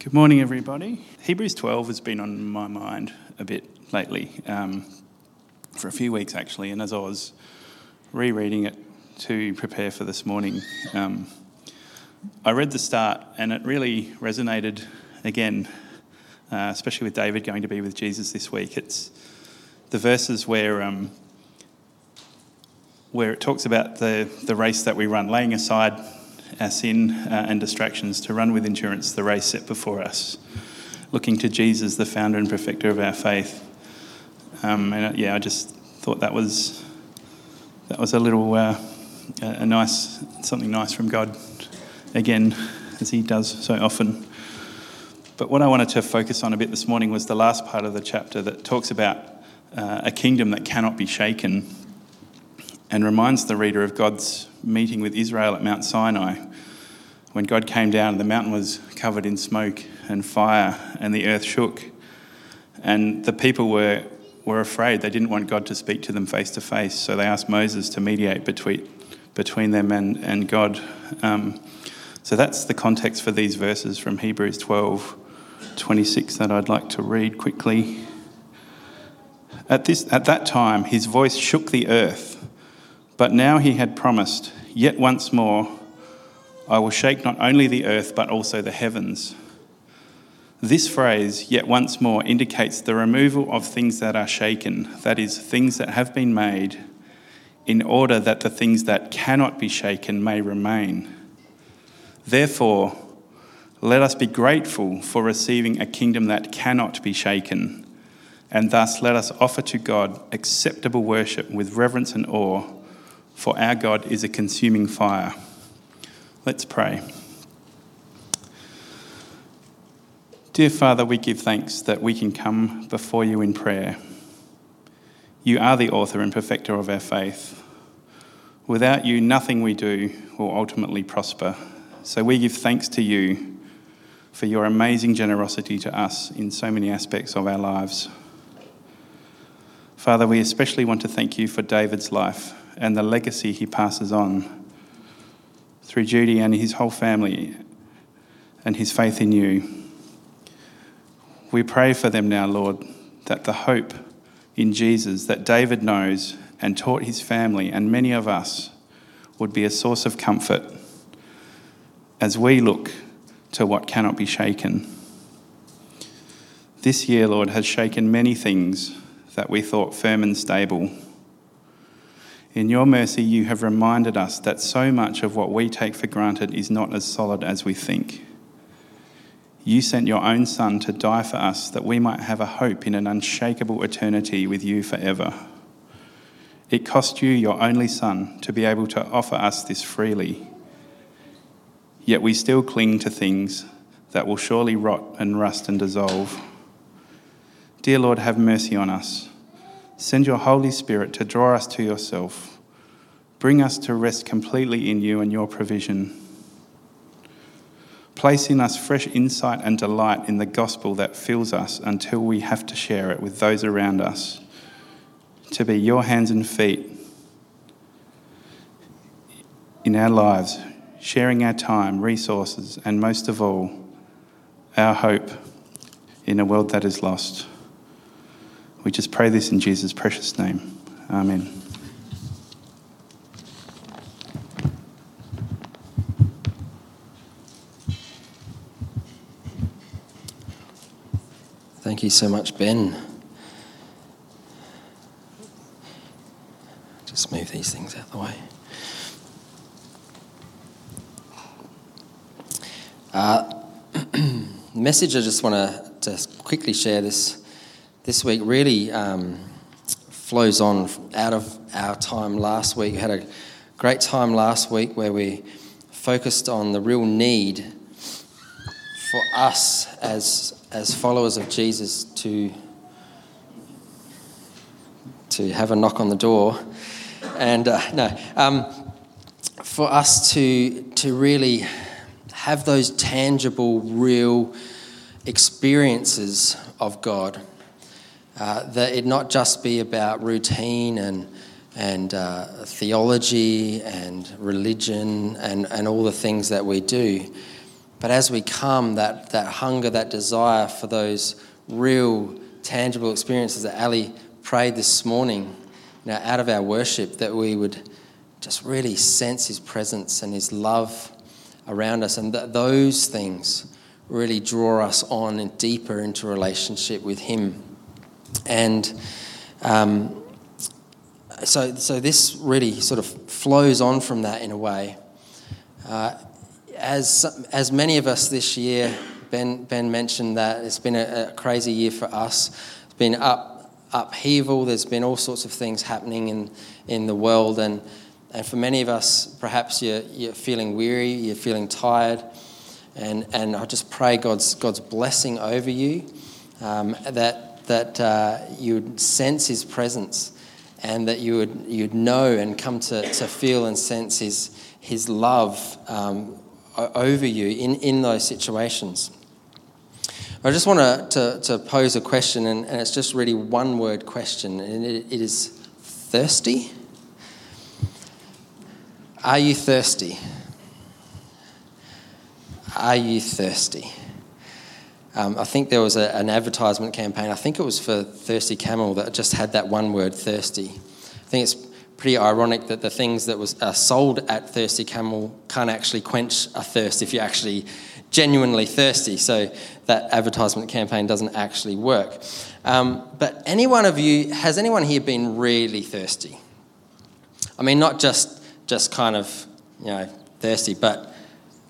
Good morning, everybody. Hebrews 12 has been on my mind a bit lately, um, for a few weeks actually, and as I was rereading it to prepare for this morning, um, I read the start and it really resonated again, uh, especially with David going to be with Jesus this week. It's the verses where. Um, where it talks about the, the race that we run, laying aside our sin uh, and distractions to run with endurance the race set before us, looking to Jesus, the founder and perfecter of our faith. Um, and uh, yeah, I just thought that was that was a little uh, a nice something nice from God again, as He does so often. But what I wanted to focus on a bit this morning was the last part of the chapter that talks about uh, a kingdom that cannot be shaken and reminds the reader of God's meeting with Israel at Mount Sinai when God came down, and the mountain was covered in smoke and fire, and the earth shook. And the people were, were afraid. They didn't want God to speak to them face to face, so they asked Moses to mediate between, between them and, and God. Um, so that's the context for these verses from Hebrews 12 26 that I'd like to read quickly. At, this, at that time, his voice shook the earth, but now he had promised, Yet once more, I will shake not only the earth, but also the heavens. This phrase, yet once more, indicates the removal of things that are shaken, that is, things that have been made, in order that the things that cannot be shaken may remain. Therefore, let us be grateful for receiving a kingdom that cannot be shaken, and thus let us offer to God acceptable worship with reverence and awe, for our God is a consuming fire. Let's pray. Dear Father, we give thanks that we can come before you in prayer. You are the author and perfecter of our faith. Without you, nothing we do will ultimately prosper. So we give thanks to you for your amazing generosity to us in so many aspects of our lives. Father, we especially want to thank you for David's life and the legacy he passes on through Judy and his whole family and his faith in you. We pray for them now, Lord, that the hope in Jesus that David knows and taught his family and many of us would be a source of comfort as we look to what cannot be shaken. This year, Lord, has shaken many things that we thought firm and stable. In your mercy, you have reminded us that so much of what we take for granted is not as solid as we think. You sent your own Son to die for us that we might have a hope in an unshakable eternity with you forever. It cost you your only Son to be able to offer us this freely. Yet we still cling to things that will surely rot and rust and dissolve. Dear Lord, have mercy on us. Send your Holy Spirit to draw us to yourself. Bring us to rest completely in you and your provision. Place in us fresh insight and delight in the gospel that fills us until we have to share it with those around us. To be your hands and feet in our lives, sharing our time, resources, and most of all, our hope in a world that is lost. We just pray this in Jesus' precious name. Amen. Thank you so much, Ben. Just move these things out of the way. Uh, message I just want to just quickly share this this week really um, flows on out of our time last week. We had a great time last week where we focused on the real need for us as, as followers of Jesus to, to have a knock on the door. And uh, no, um, for us to, to really have those tangible, real experiences of God uh, that it not just be about routine and, and uh, theology and religion and, and all the things that we do, But as we come, that, that hunger, that desire for those real, tangible experiences that Ali prayed this morning, you know, out of our worship, that we would just really sense His presence and His love around us. And that those things really draw us on and deeper into relationship with Him. And um, so, so this really sort of flows on from that in a way. Uh, as, as many of us this year, Ben, ben mentioned that it's been a, a crazy year for us. It's been up, upheaval, there's been all sorts of things happening in, in the world. And, and for many of us, perhaps you're, you're feeling weary, you're feeling tired. And, and I just pray God's, God's blessing over you, um, that, that uh, you would sense His presence and that you would you'd know and come to, to feel and sense His, his love um, over you in, in those situations. I just want to, to, pose a question, and, and, it's just really one word question, and it, it is thirsty. Are you thirsty? Are you thirsty? Um, I think there was a, an advertisement campaign, I think it was for Thirsty Camel, that just had that one word, thirsty. I think it's pretty ironic that the things that was uh, sold at Thirsty Camel can't actually quench a thirst if you're actually genuinely thirsty. So that advertisement campaign doesn't actually work. Um, but any one of you, has anyone here been really thirsty? I mean, not just just kind of you know thirsty, but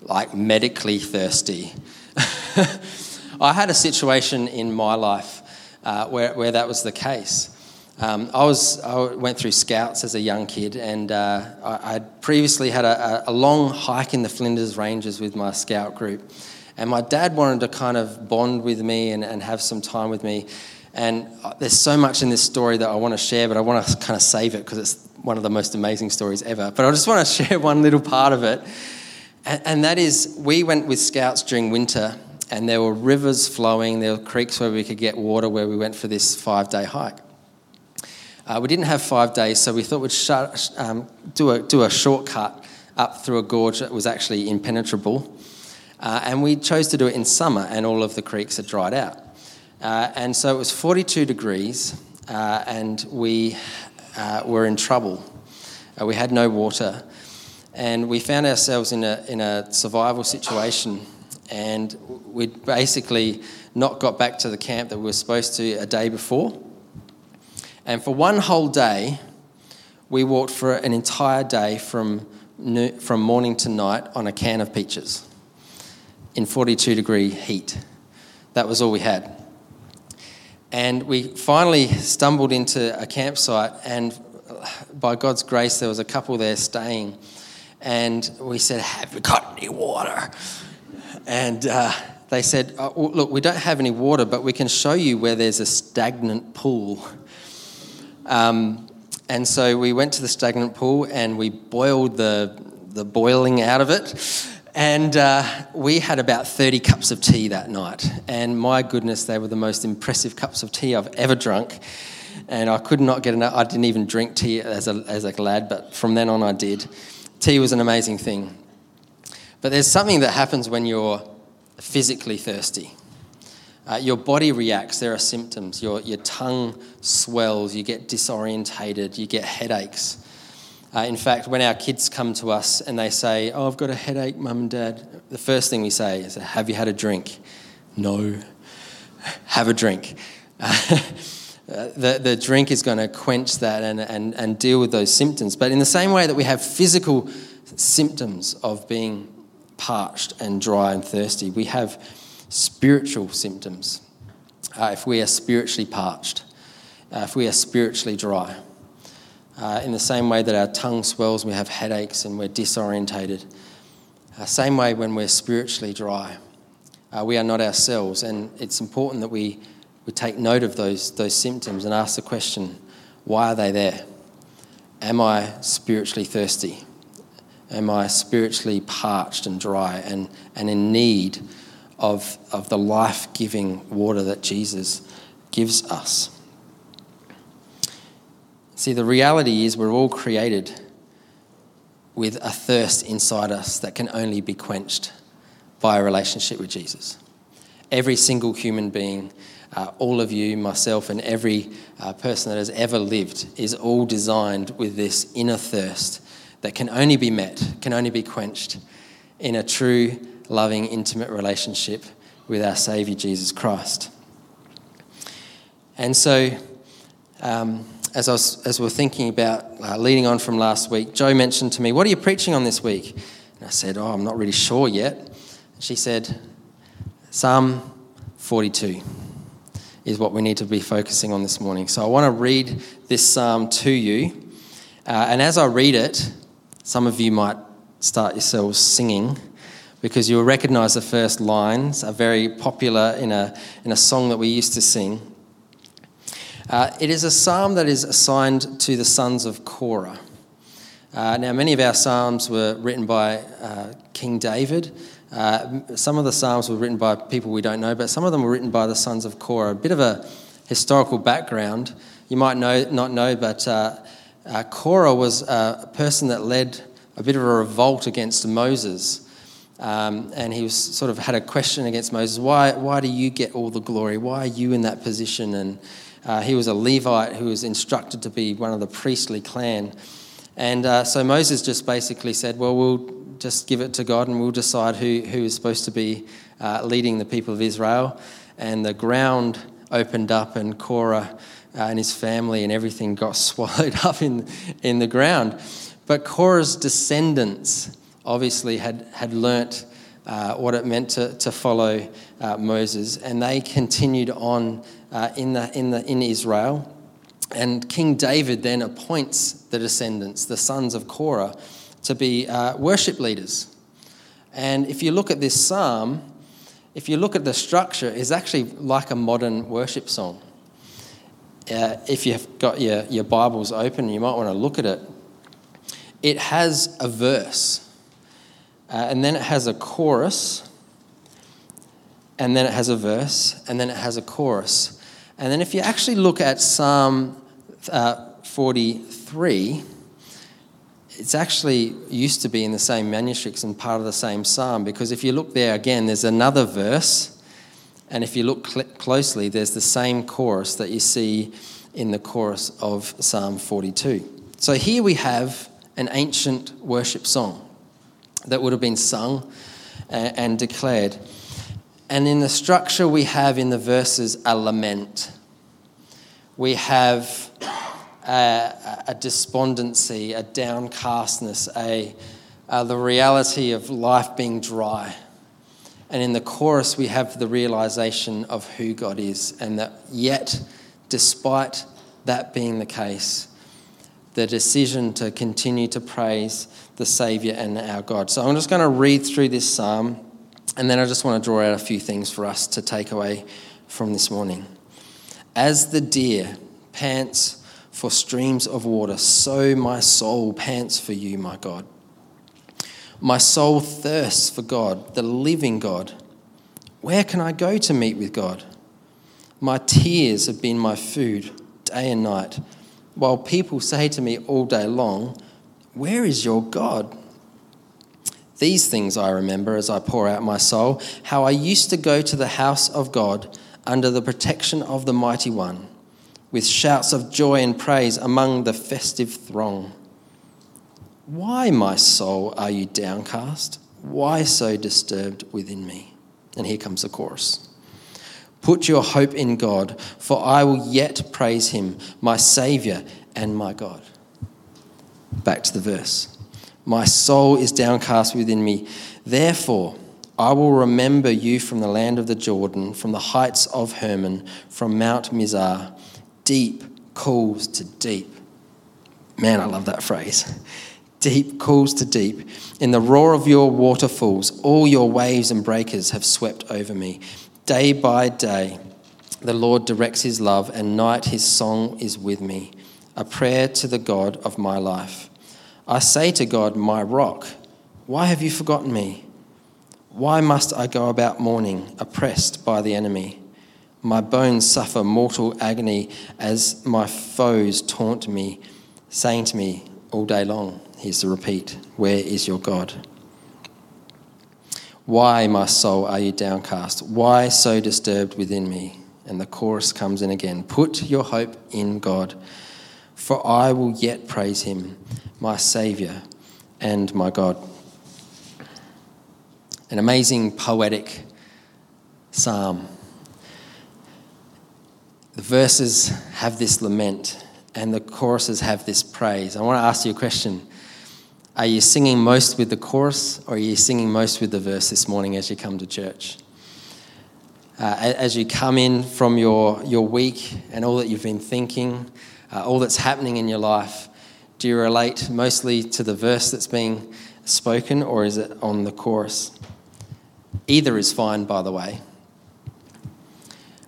like medically thirsty. I had a situation in my life uh, where, where that was the case. Um, I, was, I went through scouts as a young kid, and uh, I, would previously had a, a, long hike in the Flinders Ranges with my scout group. And my dad wanted to kind of bond with me and, and have some time with me. And uh, there's so much in this story that I want to share, but I want to kind of save it because it's one of the most amazing stories ever. But I just want to share one little part of it. And, and that is, we went with scouts during winter, and there were rivers flowing, there were creeks where we could get water where we went for this five day hike. Uh, we didn't have five days, so we thought we'd um, do, a, do a shortcut up through a gorge that was actually impenetrable. Uh, and we chose to do it in summer, and all of the creeks had dried out. Uh, and so it was 42 degrees, uh, and we uh, were in trouble. Uh, we had no water, and we found ourselves in a, in a survival situation. And we'd basically not got back to the camp that we were supposed to a day before. And for one whole day, we walked for an entire day from, from morning to night on a can of peaches in 42 degree heat. That was all we had. And we finally stumbled into a campsite, and by God's grace, there was a couple there staying. And we said, Have you got any water? And uh, they said, oh, Look, we don't have any water, but we can show you where there's a stagnant pool. Um, and so we went to the stagnant pool and we boiled the, the boiling out of it. And uh, we had about 30 cups of tea that night. And my goodness, they were the most impressive cups of tea I've ever drunk. And I could not get enough. I didn't even drink tea as a, as a lad, but from then on I did. Tea was an amazing thing. But there's something that happens when you're physically thirsty. Uh, your body reacts, there are symptoms. Your, your tongue swells, you get disorientated, you get headaches. Uh, in fact, when our kids come to us and they say, Oh, I've got a headache, mum and dad, the first thing we say is, Have you had a drink? No. Have a drink. Uh, the, the drink is going to quench that and, and, and deal with those symptoms. But in the same way that we have physical symptoms of being parched and dry and thirsty, we have spiritual symptoms, uh, if we are spiritually parched, uh, if we are spiritually dry. Uh, in the same way that our tongue swells, we have headaches and we're disorientated. Uh, same way when we're spiritually dry, uh, we are not ourselves. And it's important that we, we take note of those, those symptoms and ask the question why are they there? Am I spiritually thirsty? Am I spiritually parched and dry and, and in need of, of the life giving water that Jesus gives us. See, the reality is we're all created with a thirst inside us that can only be quenched by a relationship with Jesus. Every single human being, uh, all of you, myself, and every uh, person that has ever lived is all designed with this inner thirst that can only be met, can only be quenched in a true, loving, intimate relationship with our Saviour Jesus Christ. And so, um, as, I was, as we were thinking about uh, leading on from last week, Joe mentioned to me, What are you preaching on this week? And I said, Oh, I'm not really sure yet. She said, Psalm 42 is what we need to be focusing on this morning. So I want to read this psalm to you. Uh, and as I read it, some of you might start yourselves singing because you'll recognize the first lines are very popular in a, in a song that we used to sing. Uh, it is a psalm that is assigned to the sons of Korah. Uh, now, many of our psalms were written by uh, King David. Uh, some of the psalms were written by people we don't know, but some of them were written by the sons of Korah. A bit of a historical background you might know, not know, but uh, Korah was a person that led a bit of a revolt against Moses. Um, and he was sort of had a question against Moses why, why do you get all the glory? Why are you in that position? And uh, he was a Levite who was instructed to be one of the priestly clan. And uh, so Moses just basically said, Well, we'll just give it to God and we'll decide who, who is supposed to be uh, leading the people of Israel. And the ground opened up, and Korah uh, and his family and everything got swallowed up in, in the ground. But Korah's descendants obviously had, had learnt uh, what it meant to, to follow uh, Moses, and they continued on uh, in, the, in, the, in Israel. And King David then appoints the descendants, the sons of Korah, to be uh, worship leaders. And if you look at this psalm, if you look at the structure, it's actually like a modern worship song. Uh, if you've got your, your Bibles open, you might want to look at it. It has a verse uh, and then it has a chorus, and then it has a verse, and then it has a chorus. And then if you actually look at Psalm uh, 43, it's actually used to be in the same manuscripts and part of the same psalm because if you look there again, there's another verse, and if you look cl- closely, there's the same chorus that you see in the chorus of Psalm 42. So here we have an ancient worship song that would have been sung uh, and declared. And in the structure, we have in the verses a lament. We have uh, a, a despondency, a downcastness, a, a, the reality of life being dry. And in the chorus, we have the realization of who God is, and that yet, despite that being the case, the decision to continue to praise the Saviour and our God. So I'm just going to read through this psalm, and then I just want to draw out a few things for us to take away from this morning. As the deer pants for streams of water, so my soul pants for you, my God. My soul thirsts for God, the living God. Where can I go to meet with God? My tears have been my food day and night while people say to me all day long, Where is your God? These things I remember as I pour out my soul, how I used to go to the house of God under the protection of the Mighty One, with shouts of joy and praise among the festive throng. Why, my soul, are you downcast? Why so disturbed within me? And here comes the chorus. Put your hope in God, for I will yet praise him, my Saviour and my God. Back to the verse. My soul is downcast within me. Therefore, I will remember you from the land of the Jordan, from the heights of Hermon, from Mount Mizar. Deep calls to deep. Man, I love that phrase. Deep calls to deep. In the roar of your waterfalls, all your waves and breakers have swept over me. Day by day, the Lord directs his love, and night his song is with me, a prayer to the God of my life. I say to God, my rock, why have you forgotten me? Why must I go about mourning, oppressed by the enemy? My bones suffer mortal agony as my foes taunt me, saying to me all day long, here's the repeat, Where is your God? Why, my soul, are you downcast? Why so disturbed within me? And the chorus comes in again Put your hope in God, for I will yet praise him, my Saviour and my God. An amazing poetic psalm. The verses have this lament, and the choruses have this praise. I want to ask you a question. Are you singing most with the chorus, or are you singing most with the verse this morning as you come to church? Uh, as you come in from your, your week and all that you've been thinking, uh, all that's happening in your life, do you relate mostly to the verse that's being spoken, or is it on the chorus? Either is fine, by the way.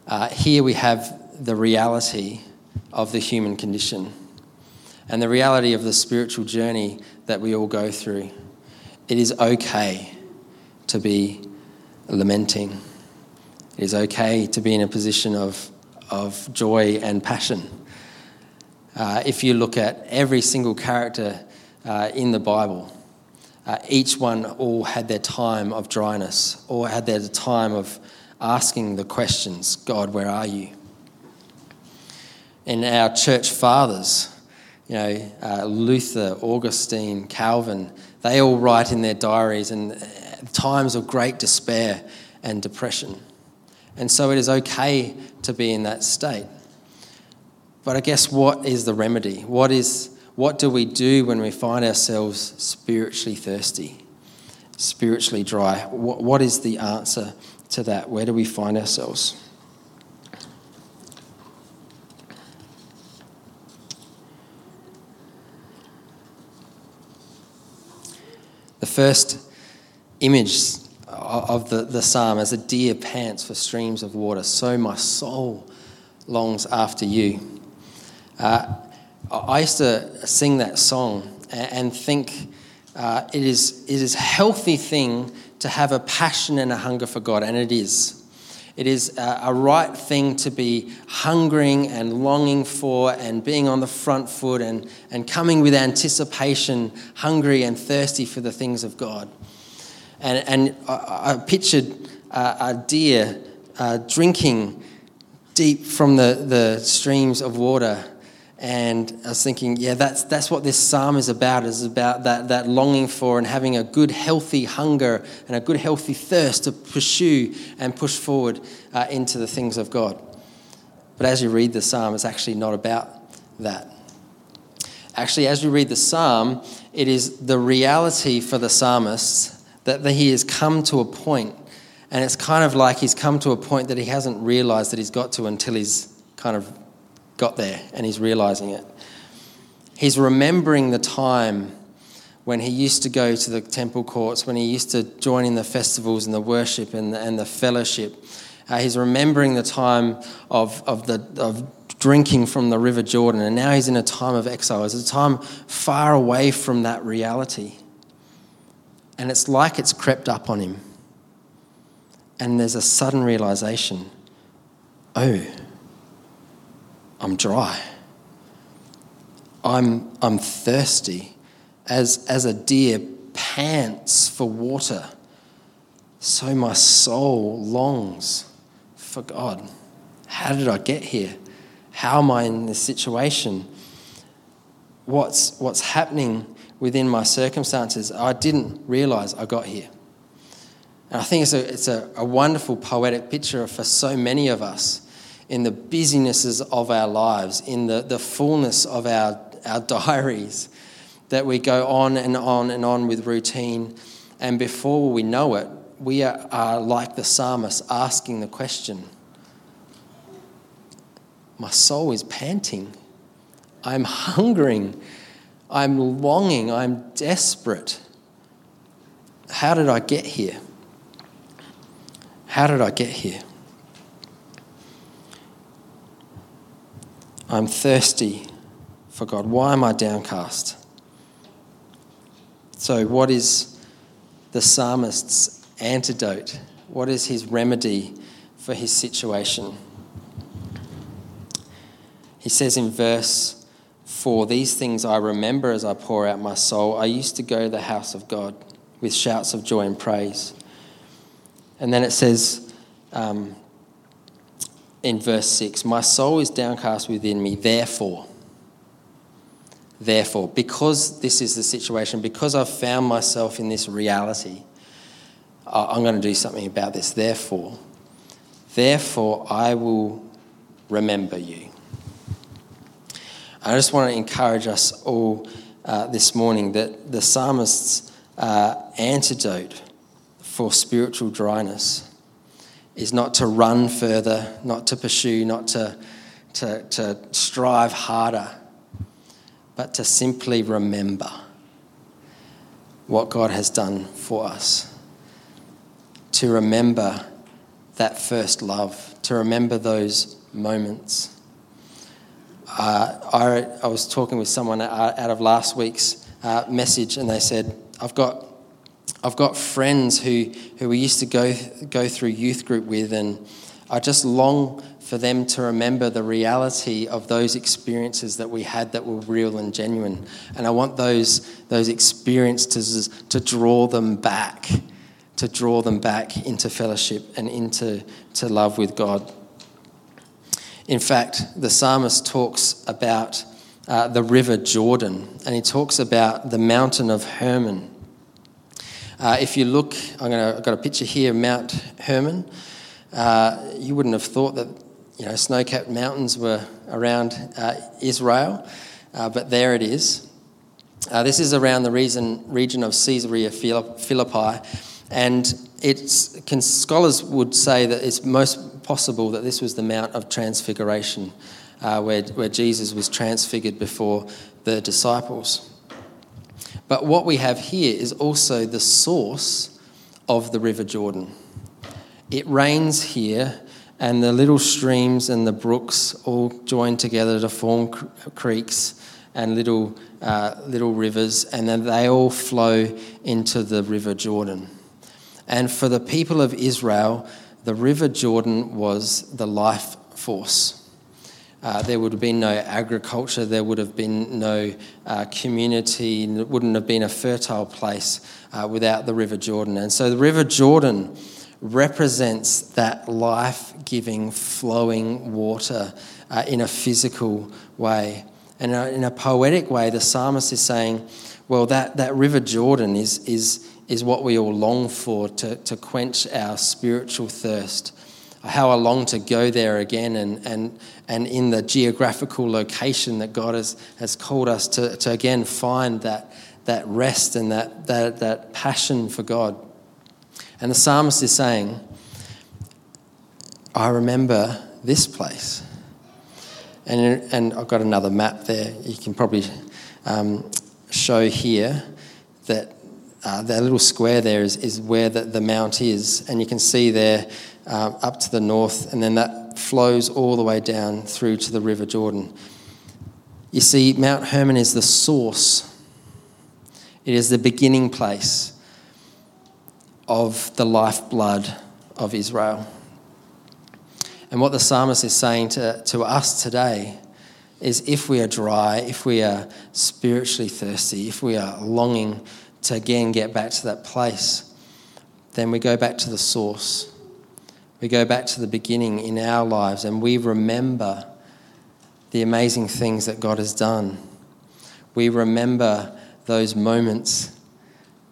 Uh, here we have the reality of the human condition and the reality of the spiritual journey that we all go through. It is okay to be lamenting. It is okay to be in a position of, of joy and passion. Uh, if you look at every single character uh, in the Bible, uh, each one all had their time of dryness, or had their time of asking the questions God, where are you? In our church fathers, you know, uh, Luther, Augustine, Calvin, they all write in their diaries and uh, times of great despair and depression. And so it is okay to be in that state. But I guess what is the remedy? What, is, what do we do when we find ourselves spiritually thirsty, spiritually dry? What, what is the answer to that? Where do we find ourselves? First image of the, the psalm as a deer pants for streams of water, so my soul longs after you. Uh, I used to sing that song and think uh, it, is, it is a healthy thing to have a passion and a hunger for God, and it is. It is a right thing to be hungering and longing for and being on the front foot and, and coming with anticipation, hungry and thirsty for the things of God. And, and I, I pictured a deer uh, drinking deep from the, the streams of water and I was thinking, yeah, that's, that's what this psalm is about, is about that, that longing for and having a good, healthy hunger and a good, healthy thirst to pursue and push forward uh, into the things of God. But as you read the psalm, it's actually not about that. Actually, as you read the psalm, it is the reality for the psalmist that he has come to a point, and it's kind of like he's come to a point that he hasn't realized that he's got to until he's kind of got there and he's realizing it. He's remembering the time when he used to go to the temple courts, when he used to join in the festivals and the worship and the, and the fellowship. Uh, he's remembering the time of, of, the, of drinking from the River Jordan, and now he's in a time of exile. It's a time far away from that reality. And it's like it's crept up on him. And there's a sudden realization oh, I'm dry. I'm, I'm thirsty. As, as a deer pants for water, so my soul longs for God. How did I get here? How am I in this situation? What's, what's happening within my circumstances? I didn't realize I got here. And I think it's a, it's a, a wonderful poetic picture for so many of us in the busynesses of our lives, in the, the fullness of our, our diaries, that we go on and on and on with routine. And before we know it, we are, are like the psalmist asking the question My soul is panting. I'm hungering. I'm longing. I'm desperate. How did I get here? How did I get here? I'm thirsty for God. Why am I downcast? So, what is the psalmist's antidote? What is his remedy for his situation? He says in verse 4 These things I remember as I pour out my soul. I used to go to the house of God with shouts of joy and praise. And then it says um, in verse 6 My soul is downcast within me, therefore. Therefore, because this is the situation, because I've found myself in this reality, I'm going to do something about this. Therefore, therefore, I will remember you. I just want to encourage us all uh, this morning that the psalmist's uh, antidote for spiritual dryness is not to run further, not to pursue, not to, to, to strive harder, but to simply remember what God has done for us. To remember that first love, to remember those moments. Uh, I, I was talking with someone out of last week's uh, message, and they said, I've got I've got friends who, who we used to go, go through youth group with, and I just long for them to remember the reality of those experiences that we had that were real and genuine. And I want those, those experiences to draw them back, to draw them back into fellowship and into to love with God. In fact, the psalmist talks about uh, the river Jordan, and he talks about the mountain of Hermon. Uh, if you look, I'm gonna, I've got a picture here, of Mount Hermon. Uh, you wouldn't have thought that you know snow-capped mountains were around uh, Israel, uh, but there it is. Uh, this is around the region, region of Caesarea Philippi, and it's, can, scholars would say that it's most possible that this was the Mount of Transfiguration, uh, where, where Jesus was transfigured before the disciples. But what we have here is also the source of the River Jordan. It rains here, and the little streams and the brooks all join together to form creeks and little, uh, little rivers, and then they all flow into the River Jordan. And for the people of Israel, the River Jordan was the life force. Uh, there would have been no agriculture, there would have been no uh, community, it wouldn't have been a fertile place uh, without the River Jordan. And so the River Jordan represents that life giving, flowing water uh, in a physical way. And uh, in a poetic way, the psalmist is saying, well, that, that River Jordan is, is, is what we all long for to, to quench our spiritual thirst how I long to go there again and, and, and in the geographical location that God has, has called us to, to again find that, that rest and that, that, that passion for God. And the psalmist is saying, I remember this place. And, and I've got another map there. You can probably um, show here that uh, that little square there is, is where the, the mount is. And you can see there um, up to the north, and then that flows all the way down through to the River Jordan. You see, Mount Hermon is the source, it is the beginning place of the lifeblood of Israel. And what the psalmist is saying to, to us today is if we are dry, if we are spiritually thirsty, if we are longing to again get back to that place, then we go back to the source. We go back to the beginning in our lives and we remember the amazing things that God has done. We remember those moments.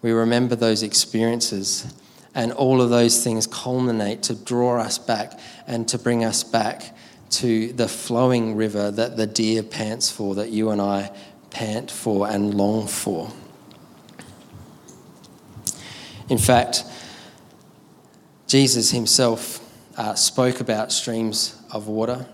We remember those experiences. And all of those things culminate to draw us back and to bring us back to the flowing river that the deer pants for, that you and I pant for and long for. In fact, Jesus himself uh, spoke about streams of water.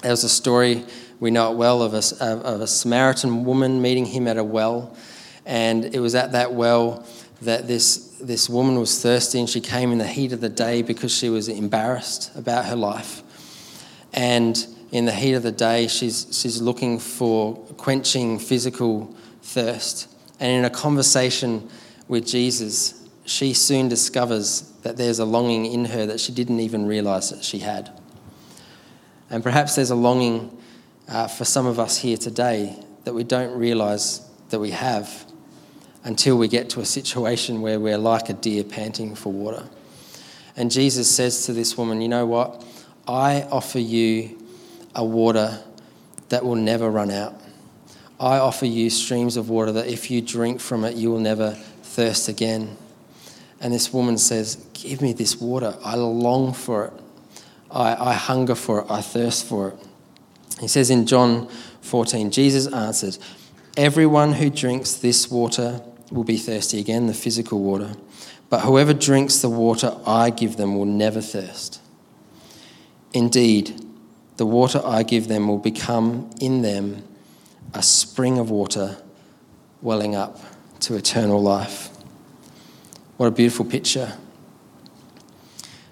There was a story, we know it well, of a, of a Samaritan woman meeting him at a well. And it was at that well that this, this woman was thirsty and she came in the heat of the day because she was embarrassed about her life. And in the heat of the day, she's, she's looking for quenching physical thirst. And in a conversation with Jesus, she soon discovers that there's a longing in her that she didn't even realize that she had. And perhaps there's a longing uh, for some of us here today that we don't realize that we have until we get to a situation where we're like a deer panting for water. And Jesus says to this woman, You know what? I offer you a water that will never run out. I offer you streams of water that if you drink from it, you will never thirst again. And this woman says, Give me this water. I long for it. I, I hunger for it. I thirst for it. He says in John 14, Jesus answered, Everyone who drinks this water will be thirsty again, the physical water. But whoever drinks the water I give them will never thirst. Indeed, the water I give them will become in them a spring of water welling up to eternal life. What a beautiful picture.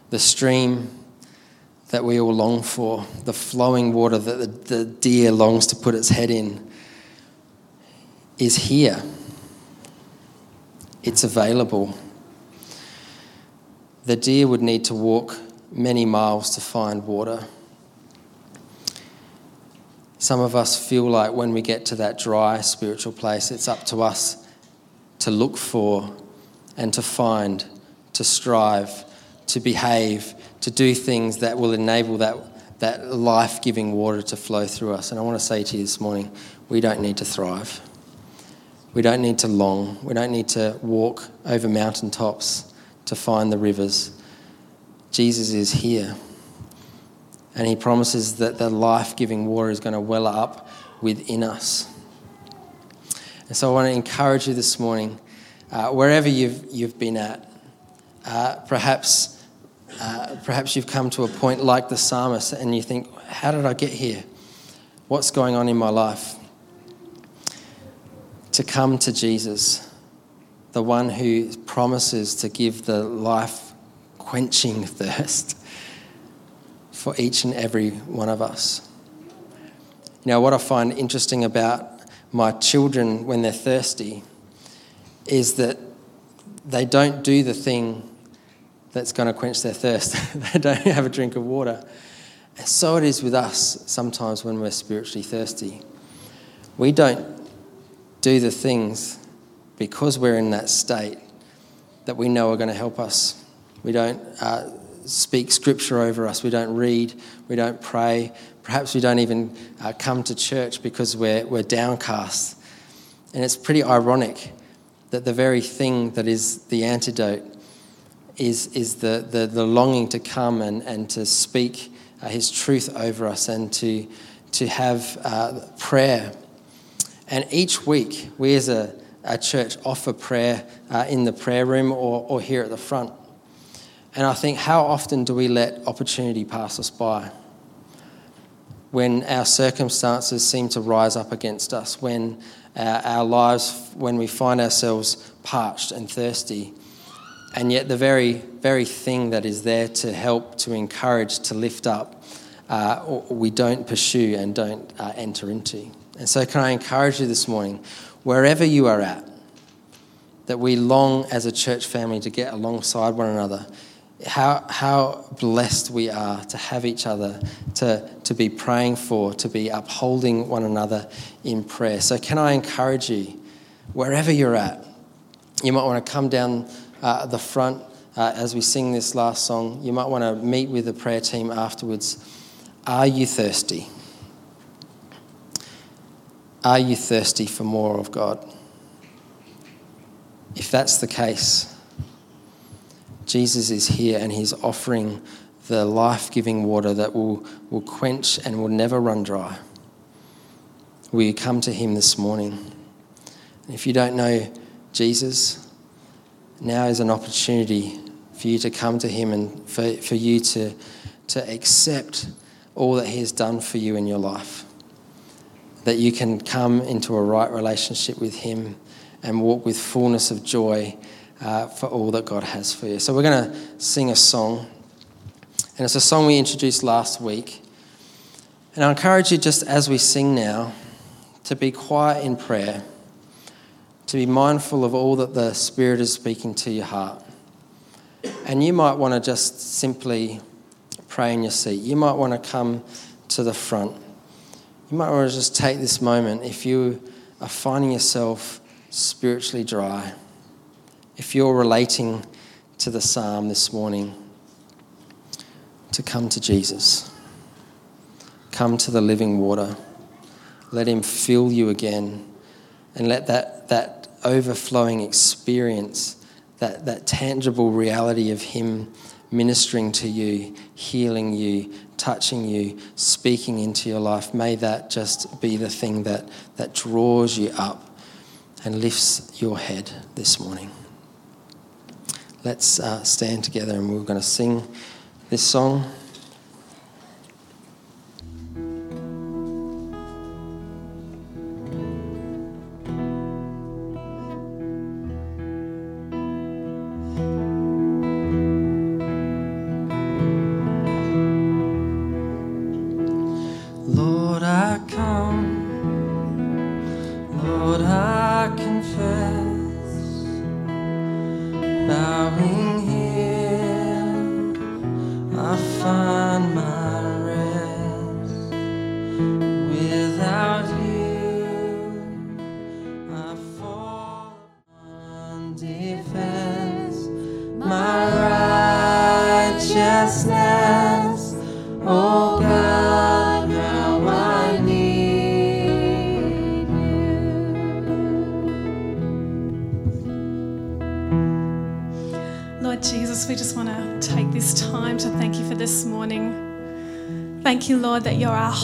The stream that we all long for, the flowing water that the, the deer longs to put its head in, is here. It's available. The deer would need to walk many miles to find water. Some of us feel like when we get to that dry spiritual place, it's up to us to look for and to find, to strive, to behave, to do things that will enable that, that life giving water to flow through us. And I want to say to you this morning we don't need to thrive. We don't need to long. We don't need to walk over mountaintops to find the rivers. Jesus is here. And he promises that the life giving water is going to well up within us. And so I want to encourage you this morning, uh, wherever you've, you've been at, uh, perhaps, uh, perhaps you've come to a point like the psalmist and you think, how did I get here? What's going on in my life? To come to Jesus, the one who promises to give the life quenching thirst for each and every one of us. Know, what I find interesting about my children when they're thirsty is that they don't do the thing that's going to quench their thirst. they don't have a drink of water. And so it is with us sometimes when we're spiritually thirsty. We don't do the things because we're in that state that we know are going to help us. We don't uh, speak scripture over us. We don't read. We don't pray. Perhaps we don't even uh, come to church because we're, we're downcast. And it's pretty ironic that the very thing that is the antidote is, is the, the, the longing to come and, and to speak uh, His truth over us and to, to have uh, prayer. And each week, we as a, a church offer prayer uh, in the prayer room or, or here at the front. And I think, how often do we let opportunity pass us by? When our circumstances seem to rise up against us, when our, our lives, when we find ourselves parched and thirsty, and yet the very, very thing that is there to help, to encourage, to lift up, uh, we don't pursue and don't uh, enter into. And so, can I encourage you this morning, wherever you are at, that we long as a church family to get alongside one another how, how blessed we are to have each other, to, to be praying for, to be upholding one another in prayer. So, can I encourage you, wherever you're at, you might want to come down uh, the front uh, as we sing this last song. You might want to meet with the prayer team afterwards. Are you thirsty? Are you thirsty for more of God? If that's the case, Jesus is here and he's offering the life giving water that will, will quench and will never run dry. Will you come to him this morning? If you don't know Jesus, now is an opportunity for you to come to him and for, for you to, to accept all that he has done for you in your life. That you can come into a right relationship with him and walk with fullness of joy uh, for all that God has for you. So we're going to sing a song, and it's a song we introduced last week. And I encourage you, just as we sing now, to be quiet in prayer, to be mindful of all that the Spirit is speaking to your heart. And you might want to just simply pray in your seat. You might want to come to the front. You might want to just take this moment if you are finding yourself spiritually dry if you're relating to the psalm this morning, to come to Jesus. Come to the living water. Let Him fill you again. And let that, that overflowing experience, that, that tangible reality of Him ministering to you, healing you, touching you, speaking into your life, may that just be the thing that, that draws you up and lifts your head this morning. Let's uh, stand together and we're going to sing this song.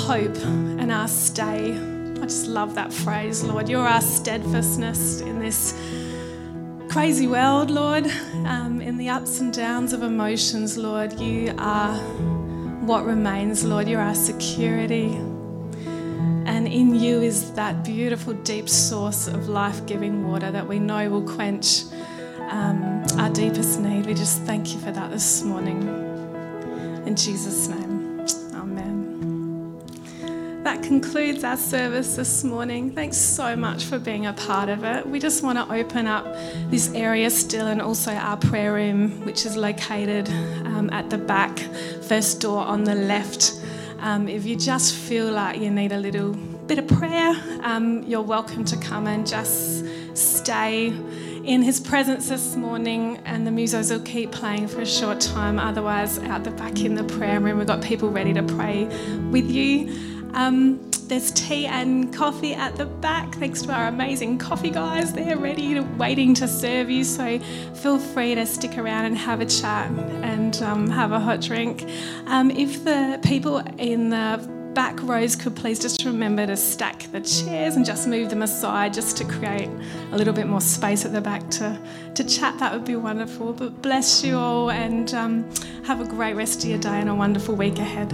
Hope and our stay. I just love that phrase, Lord. You're our steadfastness in this crazy world, Lord, um, in the ups and downs of emotions, Lord. You are what remains, Lord. You're our security. And in you is that beautiful, deep source of life giving water that we know will quench um, our deepest need. We just thank you for that this morning. In Jesus' name, concludes our service this morning. Thanks so much for being a part of it. We just want to open up this area still and also our prayer room, which is located um, at the back, first door on the left. Um, if you just feel like you need a little bit of prayer, um, you're welcome to come and just stay in his presence this morning, and the musos will keep playing for a short time. Otherwise, out the back in the prayer room, we've got people ready to pray with you. Um, there's tea and coffee at the back, thanks to our amazing coffee guys. They're ready, to, waiting to serve you. So feel free to stick around and have a chat and um, have a hot drink. Um, if the people in the back rows could please just remember to stack the chairs and just move them aside just to create a little bit more space at the back to, to chat. That would be wonderful. But bless you all and um, have a great rest of your day and a wonderful week ahead.